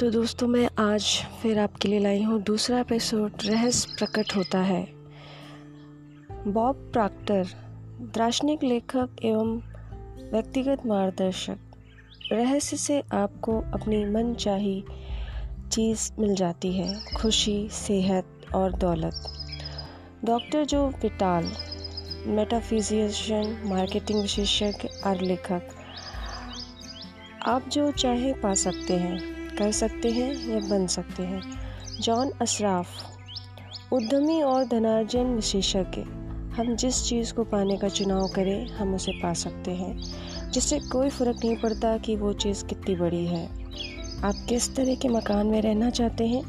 तो दोस्तों, मैं आज फिर आपके लिए लाई हूँ दूसरा एपिसोड रहस्य प्रकट होता है। बॉब प्राक्टर, दार्शनिक लेखक एवं व्यक्तिगत मार्गदर्शक, रहस्य से आपको अपनी मन चाही चीज़ मिल जाती है, खुशी, सेहत और दौलत। डॉक्टर जो पिटाल मेटाफिजिशियन, मार्केटिंग विशेषज्ञ और लेखक, आप जो चाहे पा सकते हैं। कर सकते हैं या बन सकते हैं। जॉन अशराफ, उद्यमी और धनार्जन विशेषज्ञ। हम जिस चीज़ को पाने का चुनाव करें, हम उसे पा सकते हैं। जिससे कोई फ़र्क नहीं पड़ता कि वो चीज़ कितनी बड़ी है। आप किस तरह के मकान में रहना चाहते हैं?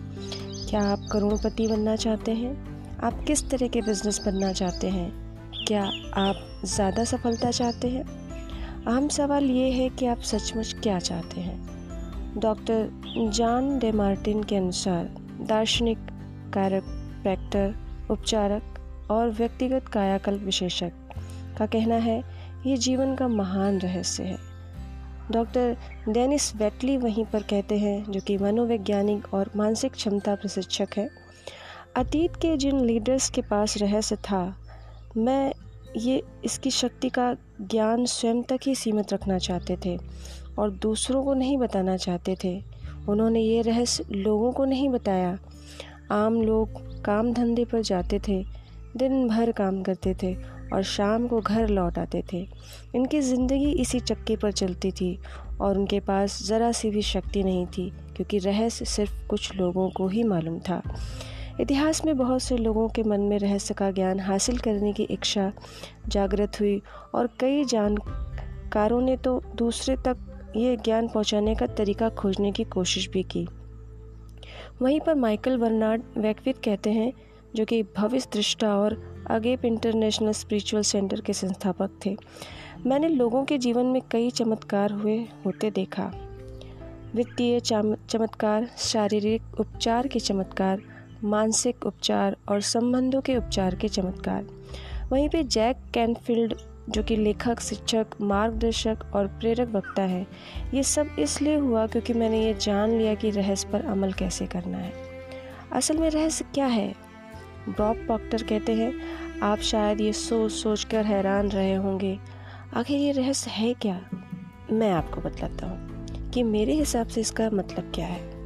क्या आप करोड़पति बनना चाहते हैं? आप किस तरह के बिज़नेस बनना चाहते हैं? क्या आप ज़्यादा सफलता चाहते हैं? अहम सवाल ये है कि आप सचमुच क्या चाहते हैं। डॉक्टर जॉन डे मार्टिन के अनुसार दार्शनिक, कारक उपचारक और व्यक्तिगत कायाकल्प विशेषज्ञ का कहना है, ये जीवन का महान रहस्य है। डॉक्टर डेनिस वेटली वहीं पर कहते हैं, जो कि मनोवैज्ञानिक और मानसिक क्षमता प्रशिक्षक है, अतीत के जिन लीडर्स के पास रहस्य था, मैं ये इसकी शक्ति का ज्ञान स्वयं तक ही सीमित रखना चाहते थे। और दूसरों को नहीं बताना चाहते थे। उन्होंने ये रहस्य लोगों को नहीं बताया। आम लोग काम धंधे पर जाते थे, दिन भर काम करते थे और शाम को घर लौट आते थे। इनकी ज़िंदगी इसी चक्के पर चलती थी और उनके पास ज़रा सी भी शक्ति नहीं थी, क्योंकि रहस्य सिर्फ़ कुछ लोगों को ही मालूम था। इतिहास में बहुत से लोगों के मन में रहस्य का ज्ञान हासिल करने की इच्छा जागृत हुई और कई जानकारों ने तो दूसरे तक ये ज्ञान पहुँचाने का तरीका खोजने की कोशिश भी की। वहीं पर माइकल बर्नार्ड वैकविक कहते हैं, जो कि भविष्य दृष्टा और अगेप इंटरनेशनल स्पिरिचुअल सेंटर के संस्थापक थे। मैंने लोगों के जीवन में कई चमत्कार हुए होते देखा। वित्तीय चमत्कार, शारीरिक उपचार के चमत्कार, मानसिक उपचार और संबंधों के उपचार के चमत्कार। वहीं पे जैक कैनफील्ड जो कि लेखक, शिक्षक, मार्गदर्शक और प्रेरक वक्ता है। ये सब इसलिए हुआ क्योंकि मैंने ये जान लिया कि रहस्य पर अमल कैसे करना है। असल में रहस्य क्या है? बॉब पॉक्टर कहते हैं, आप शायद ये सोच सोच कर हैरान रहे होंगे। आखिर ये रहस्य है क्या? मैं आपको बतलाता हूँ कि मेरे हिसाब से इसका मतलब क्या है।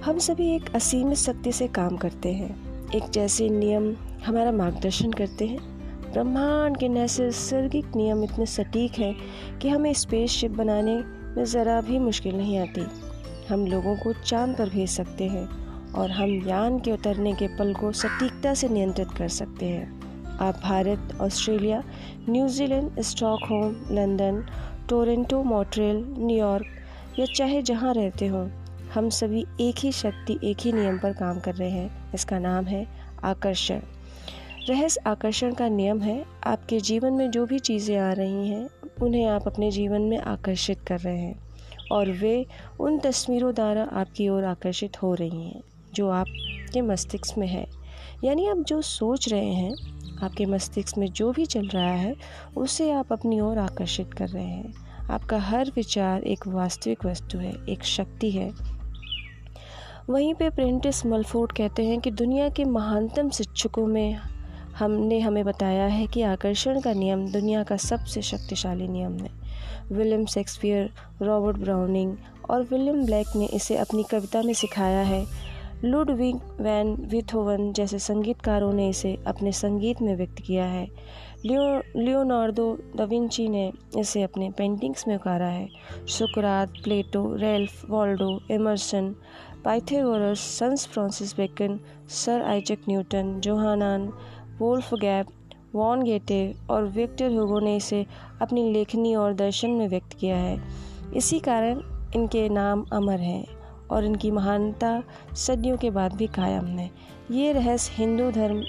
हम सभी एक असीमित शक्ति से काम करते हैं। एक जैसे नियम हमारा मार्गदर्शन करते हैं। ब्रह्मांड के नैसर्गिक नियम इतने सटीक हैं कि हमें स्पेसशिप बनाने में ज़रा भी मुश्किल नहीं आती। हम लोगों को चाँद पर भेज सकते हैं और हम यान के उतरने के पल को सटीकता से नियंत्रित कर सकते हैं। आप Bharat, Australia New Zealand Stockholm, London, Toronto Montreal New York या चाहे जहाँ रहते हों, हम सभी एक ही शक्ति, एक ही नियम पर काम कर रहे हैं। इसका नाम है आकर्षण। रहस्य आकर्षण का नियम है, आपके जीवन में जो भी चीज़ें आ रही हैं, उन्हें आप अपने जीवन में आकर्षित कर रहे हैं और वे उन तस्वीरों द्वारा आपकी ओर आकर्षित हो रही हैं, जो आपके मस्तिष्क में है। यानी आप जो सोच रहे हैं, आपके मस्तिष्क में जो भी चल रहा है, उसे आप अपनी ओर आकर्षित कर रहे हैं। आपका हर विचार एक वास्तविक वस्तु है, एक शक्ति है। वहीं पे प्रिंटिस मलफोर्ड कहते हैं कि दुनिया के महानतम शिक्षकों में हमने हमें बताया है कि आकर्षण का नियम दुनिया का सबसे शक्तिशाली नियम है। विलियम शेक्सपियर, रॉबर्ट ब्राउनिंग और विलियम ब्लैक ने इसे अपनी कविता में सिखाया है। लुडविग वैन विथोवन जैसे संगीतकारों ने इसे अपने संगीत में व्यक्त किया है। लियो लियोनार्डो दविंची ने इसे अपने पेंटिंग्स में उकारा है। सुकरात, Plato, Ralph, Waldo, Emerson, Pythagoras, sons Francis Bacon, Sir Isaac Newton, Johann Wolfgang von Goethe और विक्टर हुगो ने इसे अपनी लेखनी और दर्शन में व्यक्त किया है। इसी कारण इनके नाम अमर हैं और इनकी महानता सदियों के बाद भी कायम है। ये रहस्य हिंदू धर्म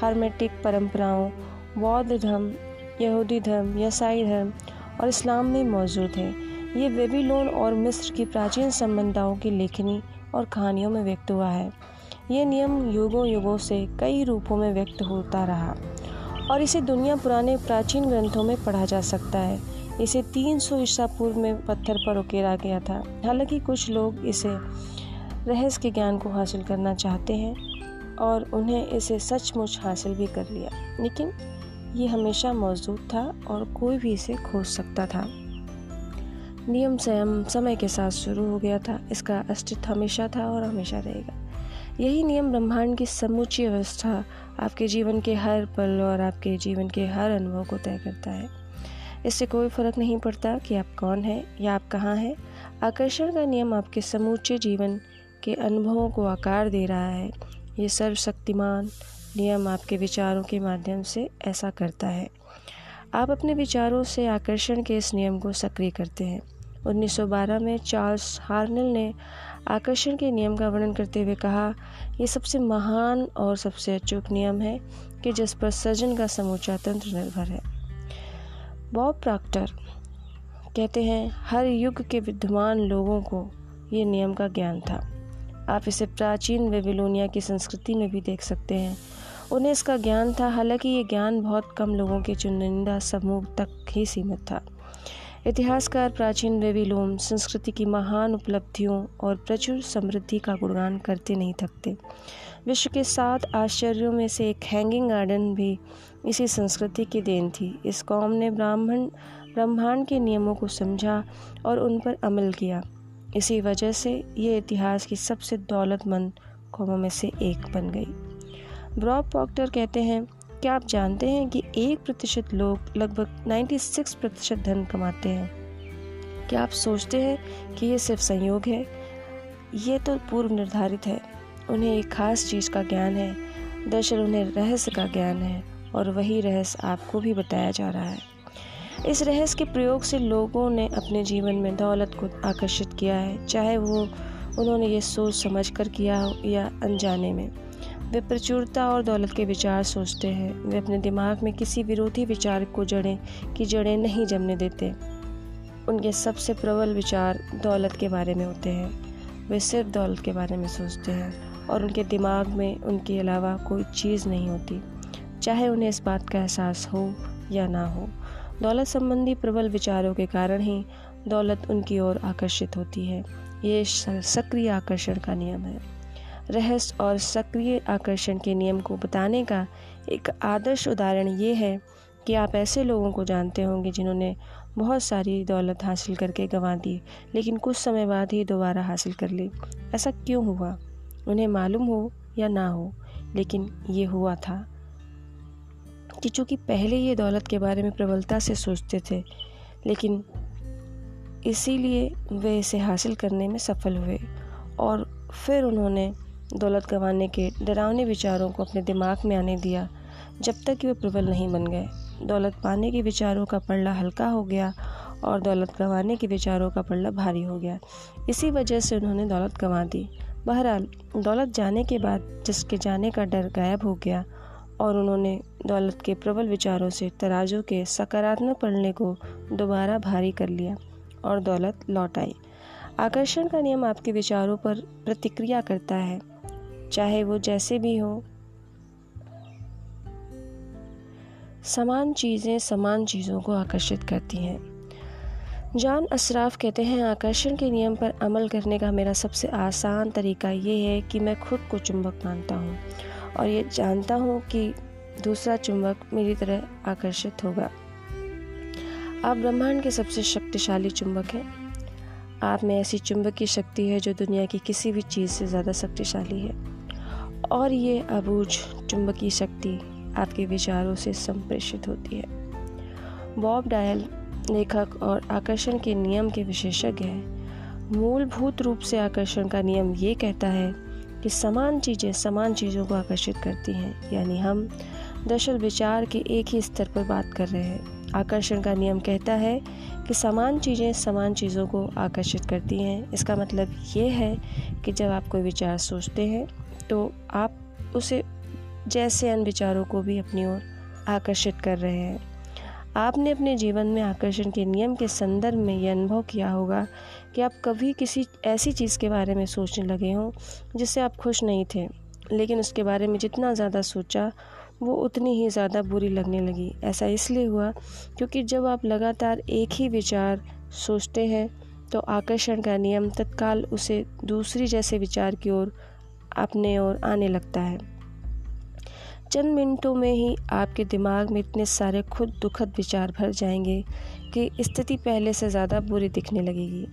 हार्मेटिक परंपराओं, बौद्ध धर्म, यहूदी धर्म ईसाई धर्म और इस्लाम में मौजूद है। ये वेबीलोन और मिस्र की प्राचीन संबंधाओं की लेखनी और कहानियों में व्यक्त हुआ है। ये नियम युगों युगों से कई रूपों में व्यक्त होता रहा और इसे दुनिया पुराने प्राचीन ग्रंथों में पढ़ा जा सकता है। इसे 300 सौ ईसा पूर्व में पत्थर पर उकेरा गया था। हालाँकि कुछ लोग इसे रहस्य के ज्ञान को हासिल करना चाहते हैं और उन्हें इसे सचमुच हासिल भी कर लिया। लेकिन ये हमेशा मौजूद था और कोई भी इसे खोज सकता था। नियम संयम समय के साथ शुरू हो गया था। इसका अस्तित्व हमेशा था और हमेशा रहेगा। यही नियम ब्रह्मांड की समूची अवस्था आपके जीवन के हर पल और आपके जीवन के हर अनुभव को तय करता है। इससे कोई फ़र्क नहीं पड़ता कि आप कौन हैं या आप कहाँ हैं। आकर्षण का नियम आपके समूचे जीवन के अनुभवों को आकार दे रहा है। ये सर्वशक्तिमान नियम आपके विचारों के माध्यम से ऐसा करता है। आप अपने विचारों से आकर्षण के इस नियम को सक्रिय करते हैं। 1912 में चार्ल्स हार्नल ने आकर्षण के नियम का वर्णन करते हुए कहा यह सबसे महान और सबसे अचूक नियम है कि जिस पर सृजन का समूचा तंत्र निर्भर है। बॉब प्रॉक्टर कहते हैं, हर युग के विद्वान लोगों को ये नियम का ज्ञान था। आप इसे प्राचीन वेबिलोनिया की संस्कृति में भी देख सकते हैं। उन्हें इसका ज्ञान था, हालाँकि ये ज्ञान बहुत कम लोगों के चुनिंदा समूह तक ही सीमित था। इतिहासकार प्राचीन वेबिलोम संस्कृति की महान उपलब्धियों और प्रचुर समृद्धि का गुणगान करते नहीं थकते। विश्व के सात आश्चर्यों में से एक हैंगिंग गार्डन भी इसी संस्कृति की देन थी। इस कौम ने ब्राह्मण, ब्रह्मांड के नियमों को समझा और उन पर अमल किया। इसी वजह से ये इतिहास की सबसे दौलतमंद कौमों में से एक बन गई। ब्रॉब पॉक्टर कहते हैं क्या आप जानते हैं कि एक प्रतिशत लोग लगभग 96 प्रतिशत धन कमाते हैं? क्या आप सोचते हैं कि ये सिर्फ़ संयोग है? ये तो पूर्व निर्धारित है। उन्हें एक खास चीज़ का ज्ञान है। दरअसल उन्हें रहस्य का ज्ञान है और वही रहस्य आपको भी बताया जा रहा है। इस रहस्य के प्रयोग से लोगों ने अपने जीवन में दौलत को आकर्षित किया है, चाहे वो उन्होंने ये सोच समझ कर किया हो या अनजाने में। वे प्रचुरता और दौलत के विचार सोचते हैं। वे अपने दिमाग में किसी विरोधी विचार को जड़ें, की जड़ें नहीं जमने देते। उनके सबसे प्रबल विचार दौलत के बारे में होते हैं। वे सिर्फ़ दौलत के बारे में सोचते हैं, और उनके दिमाग में उनके अलावा कोई चीज़ नहीं होती। चाहे उन्हें इस बात का एहसास हो या ना हो, दौलत संबंधी प्रबल विचारों के कारण ही दौलत उनकी ओर आकर्षित होती है। ये सक्रिय आकर्षण का नियम है। रहस्य और सक्रिय आकर्षण के नियम को बताने का एक आदर्श उदाहरण ये है कि आप ऐसे लोगों को जानते होंगे जिन्होंने बहुत सारी दौलत हासिल करके गंवा दी, लेकिन कुछ समय बाद ही दोबारा हासिल कर ली। ऐसा क्यों हुआ? उन्हें मालूम हो या ना हो, लेकिन ये हुआ था कि चूँकि पहले ये दौलत के बारे में प्रबलता से सोचते थे, लेकिन इसीलिए वे इसे हासिल करने में सफल हुए और फिर उन्होंने दौलत गंवाने के डरावने विचारों को अपने दिमाग में आने दिया, जब तक कि वे प्रबल नहीं बन गए। दौलत पाने के विचारों का पल्ला हल्का हो गया और दौलत गंवाने के विचारों का पल्ला भारी हो गया। इसी वजह से उन्होंने दौलत गंवा दी। बहरहाल, दौलत जाने के बाद जिसके जाने का डर गायब हो गया और उन्होंने दौलत के प्रबल विचारों से तराजू के सकारात्मक पढ़ने को दोबारा भारी कर लिया और दौलत लौट आई। आकर्षण का नियम आपके विचारों पर प्रतिक्रिया करता है। चाहे वो जैसे भी हो। समान चीज़ें समान चीज़ों को आकर्षित करती हैं। जॉन असराफ कहते हैं, आकर्षण के नियम पर अमल करने का मेरा सबसे आसान तरीका ये है कि मैं खुद को चुंबक मानता हूँ और ये जानता हूँ कि दूसरा चुंबक मेरी तरह आकर्षित होगा। आप ब्रह्मांड के सबसे शक्तिशाली चुंबक हैं। आप में ऐसी चुंबक की शक्ति है जो दुनिया की किसी भी चीज़ से ज़्यादा शक्तिशाली है। और ये अबूझ चुंबकीय शक्ति आपके विचारों से संप्रेषित होती है। बॉब डायल, लेखक और आकर्षण के नियम के विशेषज्ञ हैं। मूलभूत रूप से आकर्षण का नियम ये कहता है कि समान चीज़ें समान चीज़ों को आकर्षित करती हैं। यानी हम दरअसल विचार के एक ही स्तर पर बात कर रहे हैं। आकर्षण का नियम कहता है कि समान चीज़ें समान चीज़ों को आकर्षित करती हैं। इसका मतलब ये है कि जब आप कोई विचार सोचते हैं तो आप उसे जैसे अन्य विचारों को भी अपनी ओर आकर्षित कर रहे हैं। आपने अपने जीवन में आकर्षण के नियम के संदर्भ में यह अनुभव किया होगा कि आप कभी किसी ऐसी चीज़ के बारे में सोचने लगे हों जिससे आप खुश नहीं थे, लेकिन उसके बारे में जितना ज़्यादा सोचा, वो उतनी ही ज़्यादा बुरी लगने लगी। ऐसा इसलिए हुआ क्योंकि जब आप लगातार एक ही विचार सोचते हैं तो आकर्षण का नियम तत्काल उसे दूसरी जैसे विचार की ओर अपने ओर आने लगता है। चंद मिनटों में ही आपके दिमाग में इतने सारे खुद दुखद विचार भर जाएँगे कि स्थिति पहले से ज़्यादा बुरी दिखने लगेगी।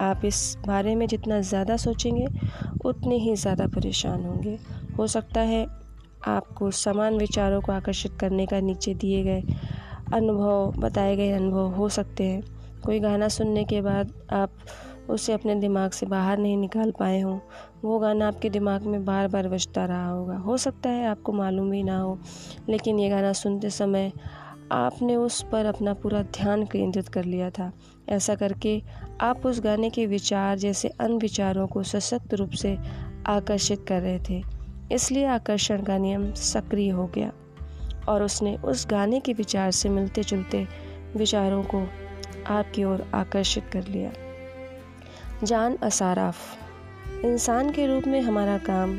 आप इस बारे में जितना ज़्यादा सोचेंगे, उतने ही ज़्यादा परेशान होंगे। हो सकता है आपको समान विचारों को आकर्षित करने का नीचे दिए गए अनुभव, बताए गए अनुभव हो सकते हैं। कोई गाना सुनने के बाद आप उसे अपने दिमाग से बाहर नहीं निकाल पाए हों। वो गाना आपके दिमाग में बार बार बजता रहा होगा। हो सकता है आपको मालूम भी ना हो, लेकिन ये गाना सुनते समय आपने उस पर अपना पूरा ध्यान केंद्रित कर लिया था। ऐसा करके आप उस गाने के विचार जैसे अन्य विचारों को सशक्त रूप से आकर्षित कर रहे थे। इसलिए आकर्षण का नियम सक्रिय हो गया और उसने उस गाने के विचार से मिलते जुलते विचारों को आपकी ओर आकर्षित कर लिया। जान असाराफ। इंसान के रूप में हमारा काम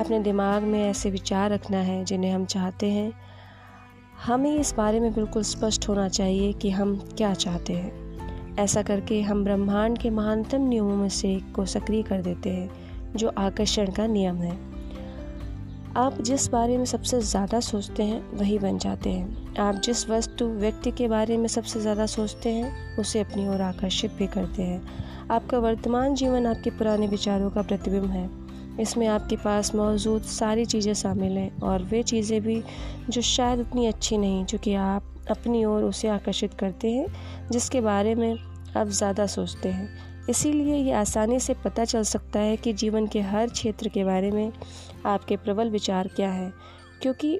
अपने दिमाग में ऐसे विचार रखना है जिन्हें हम चाहते हैं। हमें इस बारे में बिल्कुल स्पष्ट होना चाहिए कि हम क्या चाहते हैं। ऐसा करके हम ब्रह्मांड के महानतम नियमों में से एक को सक्रिय कर देते हैं, जो आकर्षण का नियम है। आप जिस बारे में सबसे ज़्यादा सोचते हैं, वही बन जाते हैं। आप जिस वस्तु, व्यक्ति के बारे में सबसे ज़्यादा सोचते हैं, उसे अपनी ओर आकर्षित भी करते हैं। आपका वर्तमान जीवन आपके पुराने विचारों का प्रतिबिंब है। इसमें आपके पास मौजूद सारी चीज़ें शामिल हैं और वे चीज़ें भी जो शायद उतनी अच्छी नहीं चूँकि आप अपनी ओर उसे आकर्षित करते हैं, जिसके बारे में आप ज़्यादा सोचते हैं। इसीलिए ये आसानी से पता चल सकता है कि जीवन के हर क्षेत्र के बारे में आपके प्रबल विचार क्या है, क्योंकि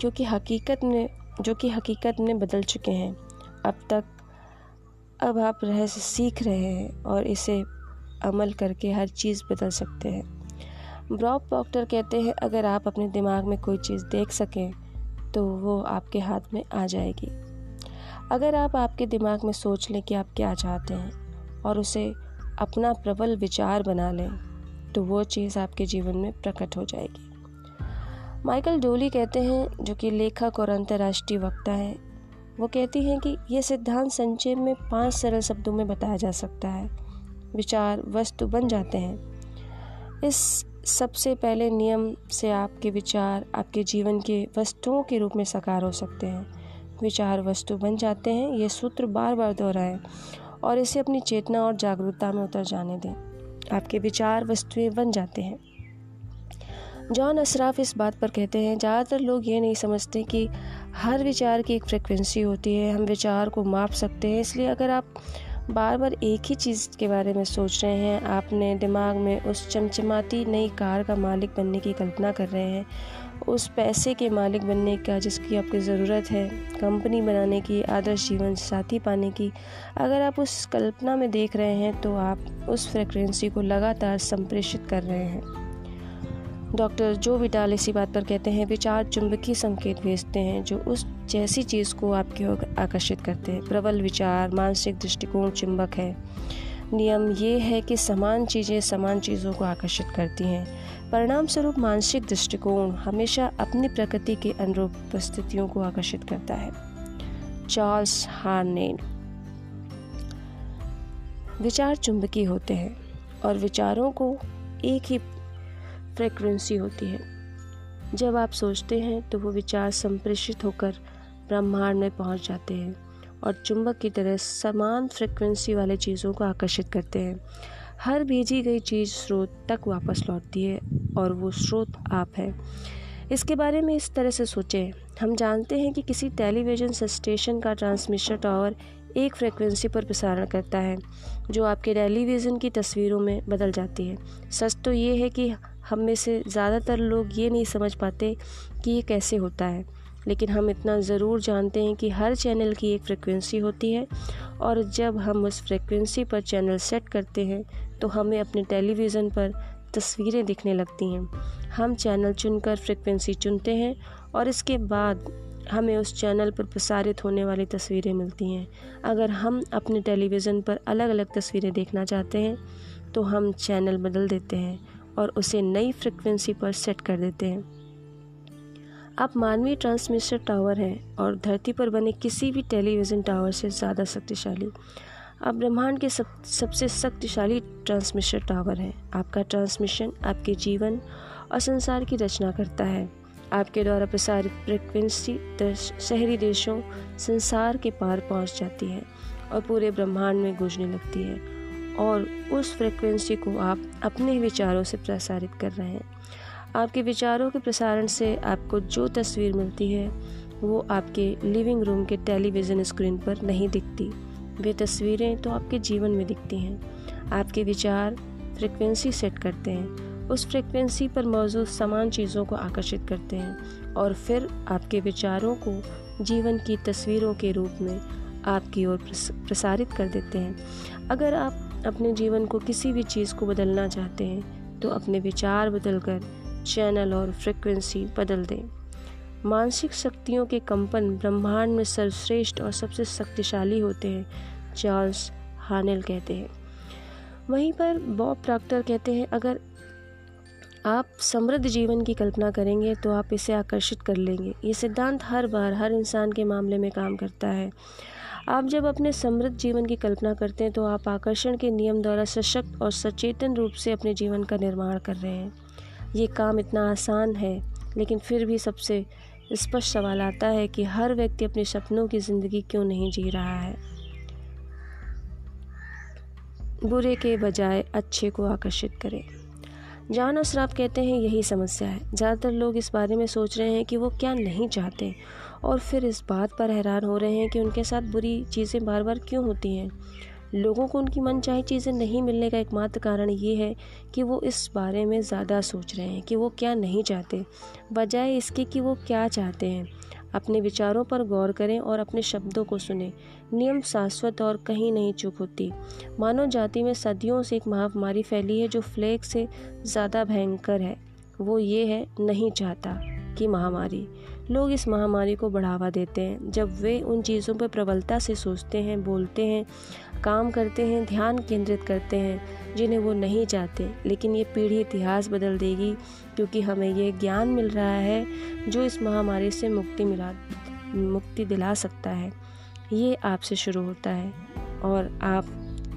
क्योंकि हकीकत में, जो कि हकीकत में बदल चुके हैं। अब तक अब आप रहस्य सीख रहे हैं और इसे अमल करके हर चीज़ बदल सकते हैं। ब्रॉप डॉक्टर कहते हैं, अगर आप अपने दिमाग में कोई चीज़ देख सकें तो वो आपके हाथ में आ जाएगी। अगर आप आपके दिमाग में सोच लें कि आप क्या चाहते हैं और उसे अपना प्रबल विचार बना लें तो वो चीज़ आपके जीवन में प्रकट हो जाएगी। माइकल डोली कहते हैं, जो कि लेखक और अंतर्राष्ट्रीय वक्ता हैं वो कहती हैं कि यह सिद्धांत संक्षेप में पाँच सरल शब्दों में बताया जा सकता है। विचार, वस्तु बन जाते हैं। इस सबसे पहले नियम से आपके विचार, आपके जीवन के वस्तुओं के रूप में साकार हो सकते हैं। विचार, वस्तु बन जाते हैं, ये सूत्र बार बार दोहराएँ और इसे अपनी चेतना और जागरूकता में उतर जाने दें। आपके विचार, वस्तुएँ बन जाते हैं। जॉन अशराफ इस बात पर कहते हैं, ज़्यादातर लोग ये नहीं समझते कि हर विचार की एक फ्रिक्वेंसी होती है, हम विचार को माप सकते हैं। इसलिए अगर आप बार बार एक ही चीज़ के बारे में सोच रहे हैं, आपने दिमाग में उस चमचमाती नई कार का मालिक बनने की कल्पना कर रहे हैं, उस पैसे के मालिक बनने का जिसकी आपकी ज़रूरत है, कंपनी बनाने की, आदर्श जीवन साथी पाने की, अगर आप उस कल्पना में देख रहे हैं तो आप उस फ्रिक्वेंसी को लगातार संप्रेषित कर रहे हैं। डॉक्टर जो विटाल इसी बात पर कहते हैं, विचार चुंबकीय संकेत भेजते हैं, जो उस जैसी चीज़ को आपकी ओर आकर्षित करते हैं। प्रबल विचार, मानसिक दृष्टिकोण चुंबक है। नियम ये है कि समान चीज़ें समान चीज़ों को आकर्षित करती हैं। परिणाम स्वरूप मानसिक दृष्टिकोण हमेशा अपनी प्रकृति के अनुरूप परिस्थितियों को आकर्षित करता है। चार्ल्स हार्नेन। विचार चुंबकीय होते हैं और विचारों को एक ही फ्रिक्वेंसी होती है। जब आप सोचते हैं तो वो विचार संप्रेषित होकर ब्रह्मांड में पहुँच जाते हैं और चुंबक की तरह समान फ्रिक्वेंसी वाले चीज़ों को आकर्षित करते हैं। हर भेजी गई चीज़ स्रोत तक वापस लौटती है और वो स्रोत आप है। इसके बारे में इस तरह से सोचें। हम जानते हैं कि किसी टेलीविज़न स्टेशन का ट्रांसमिशन टावर एक फ्रिक्वेंसी पर प्रसारण करता है, जो आपके टेलीविज़न की तस्वीरों में बदल जाती है। सच तो ये है कि हम में से ज़्यादातर लोग ये नहीं समझ पाते कि ये कैसे होता है। लेकिन हम इतना ज़रूर जानते हैं कि हर चैनल की एक फ्रिक्वेंसी होती है और जब हम उस फ्रिक्वेंसी पर चैनल सेट करते हैं तो हमें अपने टेलीविज़न पर तस्वीरें दिखने लगती हैं। हम चैनल चुनकर फ्रिक्वेंसी चुनते हैं और इसके बाद हमें उस चैनल पर प्रसारित होने वाली तस्वीरें मिलती हैं। अगर हम अपने टेलीविज़न पर अलग अलग तस्वीरें देखना चाहते हैं तो हम चैनल बदल देते हैं। और उसे नई फ्रिक्वेंसी पर सेट कर देते हैं। आप मानवीय ट्रांसमिशन टावर हैं और धरती पर बने किसी भी टेलीविज़न टावर से ज़्यादा शक्तिशाली। आप ब्रह्मांड के सब, सबसे शक्तिशाली ट्रांसमिशन टावर हैं। आपका ट्रांसमिशन आपके जीवन और संसार की रचना करता है। आपके द्वारा प्रसारित फ्रिक्वेंसी शहरी देशों, संसार के पार पहुँच जाती है और पूरे ब्रह्मांड में गूंजने लगती है। और उस फ्रिक्वेंसी को आप अपने विचारों से प्रसारित कर रहे हैं। आपके विचारों के प्रसारण से आपको जो तस्वीर मिलती है, वो आपके लिविंग रूम के टेलीविज़न स्क्रीन पर नहीं दिखती। वे तस्वीरें तो आपके जीवन में दिखती हैं। आपके विचार फ्रिक्वेंसी सेट करते हैं। उस फ्रिक्वेंसी पर मौजूद समान चीज़ों को आकर्षित करते हैं और फिर आपके विचारों को जीवन की तस्वीरों के रूप में आपकी ओर प्रसारित कर देते हैं। अगर आप अपने जीवन को किसी भी चीज़ को बदलना चाहते हैं तो अपने विचार बदलकर चैनल और फ्रिक्वेंसी बदल दें। मानसिक शक्तियों के कंपन ब्रह्मांड में सर्वश्रेष्ठ और सबसे शक्तिशाली होते हैं, चार्ल्स हानेल कहते हैं। वहीं पर बॉब प्रॉक्टर कहते हैं, अगर आप समृद्ध जीवन की कल्पना करेंगे तो आप इसे आकर्षित कर लेंगे। ये सिद्धांत हर बार हर इंसान के मामले में काम करता है। आप जब अपने समृद्ध जीवन की कल्पना करते हैं तो आप आकर्षण के नियम द्वारा सशक्त और सचेतन रूप से अपने जीवन का निर्माण कर रहे हैं। ये काम इतना आसान है, लेकिन फिर भी सबसे स्पष्ट सवाल आता है कि हर व्यक्ति अपने सपनों की ज़िंदगी क्यों नहीं जी रहा है? बुरे के बजाय अच्छे को आकर्षित करें। जान असराफ कहते हैं यही समस्या है। ज़्यादातर लोग इस बारे में सोच रहे हैं कि वो क्या नहीं चाहते। और फिर इस बात पर हैरान हो रहे हैं कि उनके साथ बुरी चीज़ें बार बार क्यों होती हैं? लोगों को उनकी मन चाहे चीज़ें नहीं मिलने का एकमात्र कारण ये है कि वो इस बारे में ज़्यादा सोच रहे हैं कि वो क्या नहीं चाहते, बजाय इसके कि वो क्या चाहते हैं। अपने विचारों पर गौर करें और अपने शब्दों को सुने। नियम शाश्वत और कहीं नहीं चुप होती। मानव जाति में सदियों से एक महामारी फैली है जो फ्लेग से ज़्यादा भयंकर है। वो ये है, नहीं चाहता कि महामारी। लोग इस महामारी को बढ़ावा देते हैं। जब वे उन चीज़ों पर प्रबलता से सोचते हैं, बोलते हैं, काम करते हैं, ध्यान केंद्रित करते हैं, जिन्हें वो नहीं चाहते। लेकिन ये पीढ़ी इतिहास बदल देगी, क्योंकि हमें ये ज्ञान मिल रहा है जो इस महामारी से मुक्ति मिला, मुक्ति दिला सकता है। ये आपसे शुरू होता है और आप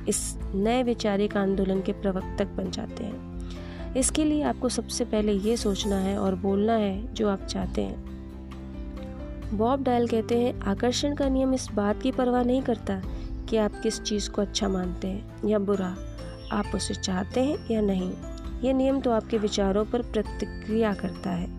इस नए वैचारिक आंदोलन के प्रवक्तक बन जाते हैं। इसके लिए आपको सबसे पहले ये सोचना है और बोलना है जो आप चाहते हैं। बॉब डायल कहते हैं, आकर्षण का नियम इस बात की परवाह नहीं करता कि आप किस चीज़ को अच्छा मानते हैं या बुरा। आप उसे चाहते हैं या नहीं? यह नियम तो आपके विचारों पर प्रतिक्रिया करता है।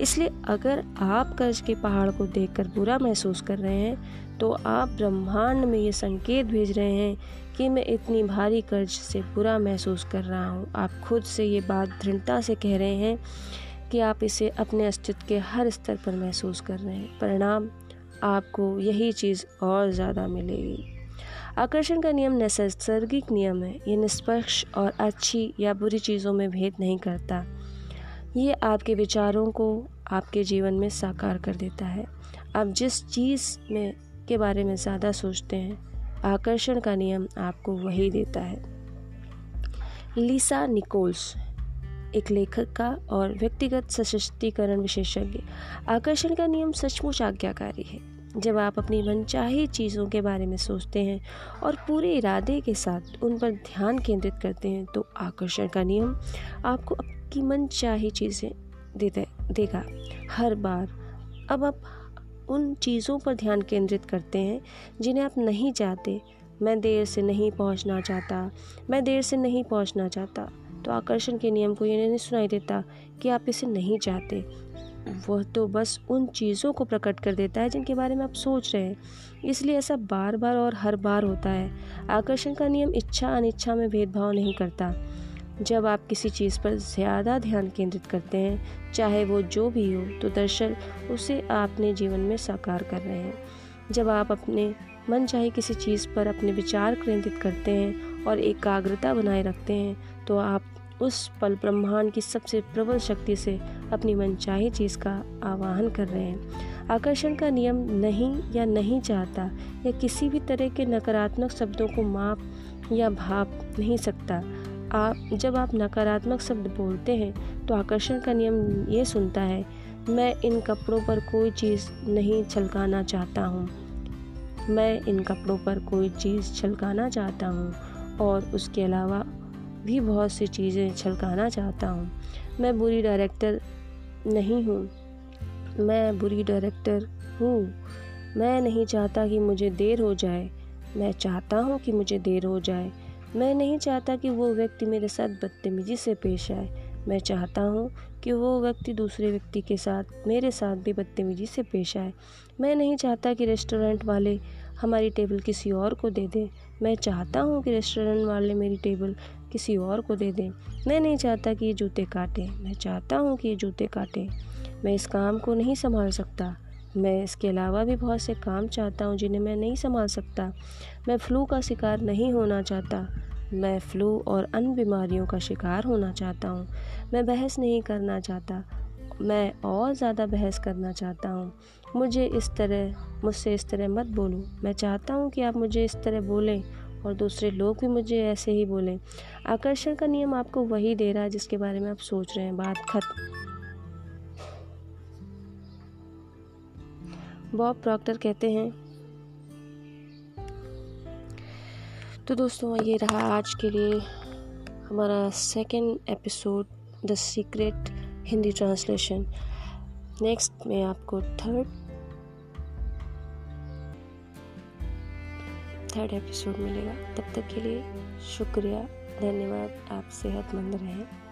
इसलिए अगर आप कर्ज के पहाड़ को देखकर बुरा महसूस कर रहे हैं तो आप ब्रह्मांड में ये संकेत भेज रहे हैं कि मैं इतनी भारी कर्ज से बुरा महसूस कर रहा हूँ। आप खुद से ये बात दृढ़ता से कह रहे हैं कि आप इसे अपने अस्तित्व के हर स्तर पर महसूस कर रहे हैं। परिणाम आपको यही चीज़ और ज़्यादा मिलेगी। आकर्षण का नियम नैसर्गिक नियम है। ये निष्पक्ष और अच्छी या बुरी चीज़ों में भेद नहीं करता। ये आपके विचारों को आपके जीवन में साकार कर देता है। आप जिस चीज़ में, के बारे में ज़्यादा सोचते हैं, आकर्षण का नियम आपको वही देता है। लीसा निकोल्स एक लेखक का और व्यक्तिगत सशक्तिकरण विशेषज्ञ। आकर्षण का नियम सचमुच आज्ञाकारी है। जब आप अपनी मनचाही चीज़ों के बारे में सोचते हैं और पूरे इरादे के साथ उन पर ध्यान केंद्रित करते हैं तो आकर्षण का नियम आपको आपकी मनचाही चीज़ें दे देगा। हर बार अब आप उन चीज़ों पर ध्यान केंद्रित करते हैं, जिन्हें आप नहीं चाहते। मैं देर से नहीं पहुँचना चाहता, मैं देर से नहीं पहुँचना चाहता। तो आकर्षण के नियम को ये नहीं सुनाई देता कि आप इसे नहीं चाहते। वह तो बस उन चीज़ों को प्रकट कर देता है जिनके बारे में आप सोच रहे हैं। इसलिए ऐसा बार बार और हर बार होता है। आकर्षण का नियम इच्छा अनिच्छा में भेदभाव नहीं करता। जब आप किसी चीज़ पर ज़्यादा ध्यान केंद्रित करते हैं, चाहे वो जो भी हो तो दरअसल उसे आपने जीवन में साकार कर रहे हैं। जब आप अपने मन चाहे किसी चीज़ पर अपने विचार केंद्रित करते हैं और एकाग्रता बनाए रखते हैं तो आप उस पल ब्रह्मांड की सबसे प्रबल शक्ति से अपनी मनचाही चीज़ का आवाहन कर रहे हैं। आकर्षण का नियम नहीं या नहीं चाहता या किसी भी तरह के नकारात्मक शब्दों को माप या भाप नहीं सकता। आप जब आप नकारात्मक शब्द बोलते हैं तो आकर्षण का नियम ये सुनता है, मैं इन कपड़ों पर कोई चीज़ नहीं छलकाना चाहता हूँ। मैं इन कपड़ों पर कोई चीज़ छलकाना चाहता हूँ और उसके अलावा भी बहुत सी चीज़ें छलकाना चाहता हूँ। मैं बुरी डायरेक्टर नहीं हूँ। मैं बुरी डायरेक्टर हूँ। मैं नहीं चाहता कि मुझे देर हो जाए। मैं चाहता हूँ कि मुझे देर हो जाए। मैं नहीं चाहता कि वो व्यक्ति मेरे साथ बदतमीज़ी से पेश आए। मैं चाहता हूँ कि वो व्यक्ति दूसरे व्यक्ति के साथ, मेरे साथ भी बदतमीज़ी से पेश आए। मैं नहीं चाहता कि रेस्टोरेंट वाले हमारी टेबल किसी और को दे दें। मैं चाहता हूँ कि रेस्टोरेंट वाले मेरी टेबल किसी और को दे दें। मैं नहीं चाहता कि ये जूते काटें। मैं चाहता हूँ कि ये जूते काटें। मैं इस काम को नहीं संभाल सकता। मैं इसके अलावा भी बहुत से काम चाहता हूँ जिन्हें मैं नहीं संभाल सकता। मैं फ्लू का शिकार नहीं होना चाहता। मैं फ्लू और अन्य बीमारियों का शिकार होना चाहता हूँ। मैं बहस नहीं करना चाहता। मैं और ज़्यादा बहस करना चाहता हूँ। मुझे इस तरह, मुझसे इस तरह मत बोलो। मैं चाहता हूँ कि आप मुझे इस तरह बोलें। और दूसरे लोग भी मुझे ऐसे ही बोलें, आकर्षण का नियम आपको वही दे रहा है जिसके बारे में आप सोच रहे हैं, बात खत्म बॉब प्रॉक्टर कहते हैं तो दोस्तों, ये रहा आज के लिए हमारा second episode the secret Hindi translation next में आपको थर्ड थर्ड एपिसोड मिलेगा। तब तक के लिए शुक्रिया धन्यवाद आप सेहतमंद रहें।